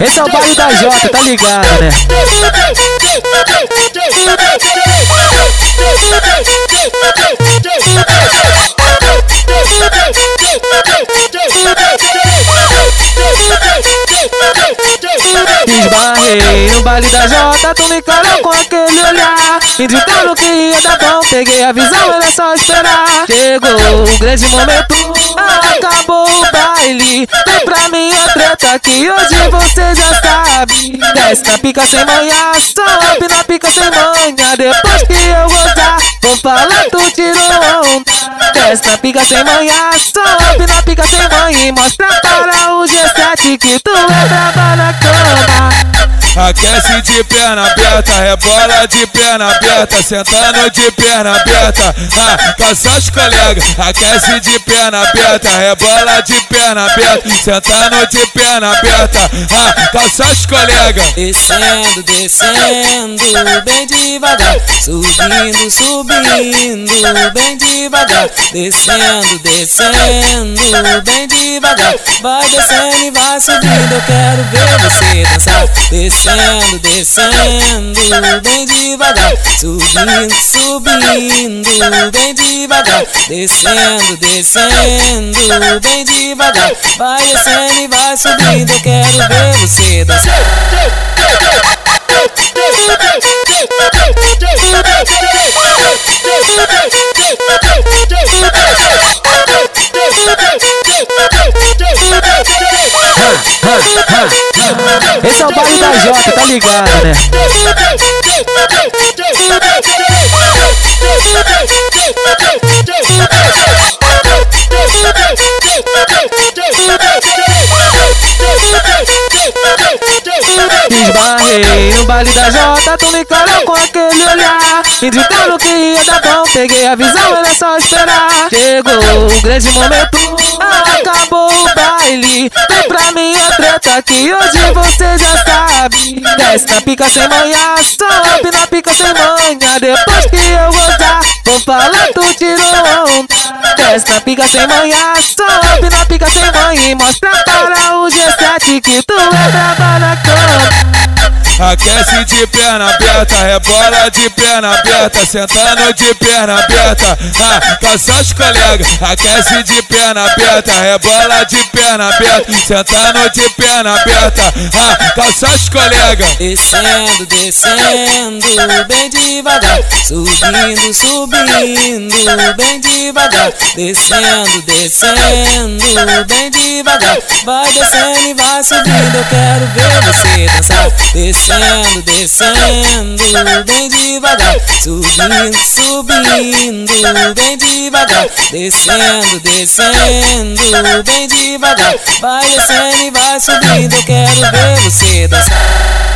Esse é o baile da Jota, tá ligado, né? Esbarrei no baile da Jota, tu me encarou com aquele olhar. Indicando que ia dar bom, peguei a visão, era só esperar. Chegou o grande momento, acabou o baile. Vem pra minha treta que hoje você já sabe. Desce na pica sem manhã, sobe na pica sem manhã. Depois que eu gozar, vou falar tu tirou onda. Desce na pica sem manhã, sobe na pica sem manhã. E mostra para o G7 que tu é braba na cama Aquece de perna aberta, rebola de perna aberta, sentando de perna aberta. Ah, caça os colegas, aquece de perna aberta, rebola de perna aberta, sentando de perna aberta. Ah, os colegas. Descendo, descendo, bem devagar, subindo, subindo, bem devagar, descendo, descendo, bem devagar, vai descendo e vai subindo. Eu quero ver você dançar, descendo, descendo, bem devagar, subindo, subindo, bem devagar, descendo, descendo, bem devagar, vai descendo e vai subindo. Eu quero ver você dançar. Esse é o baile da Jota, tá ligado, né? No baile da Jota, tu me encarou com aquele olhar. Indicando que ia dar bom, peguei a visão, era só esperar. Chegou o grande momento, acabou o baile. Vem pra minha treta que hoje você já sabe. Desce na pica sem manhã, sobe na pica sem manhã. Depois que eu gozar, vou falar tu tirou onda Desce na pica sem manhã, sobe na pica sem manhã. E mostra para o G7 que tu é braba na cama Aquece de perna aberta, rebola de perna aberta, sentando de perna aberta. Ah, caça os colegas. Aquece de perna aberta, rebola de perna aberta, sentando de perna aberta. Ah, os colegas. Descendo, descendo, bem devagar, subindo, subindo, bem devagar, descendo, descendo, bem devagar, vai descendo e vai subindo. Eu quero ver você dançar, descendo, descendo, bem devagar, subindo, subindo, bem devagar, descendo, descendo, bem devagar, vai descendo e vai subindo. Eu quero ver você dançar.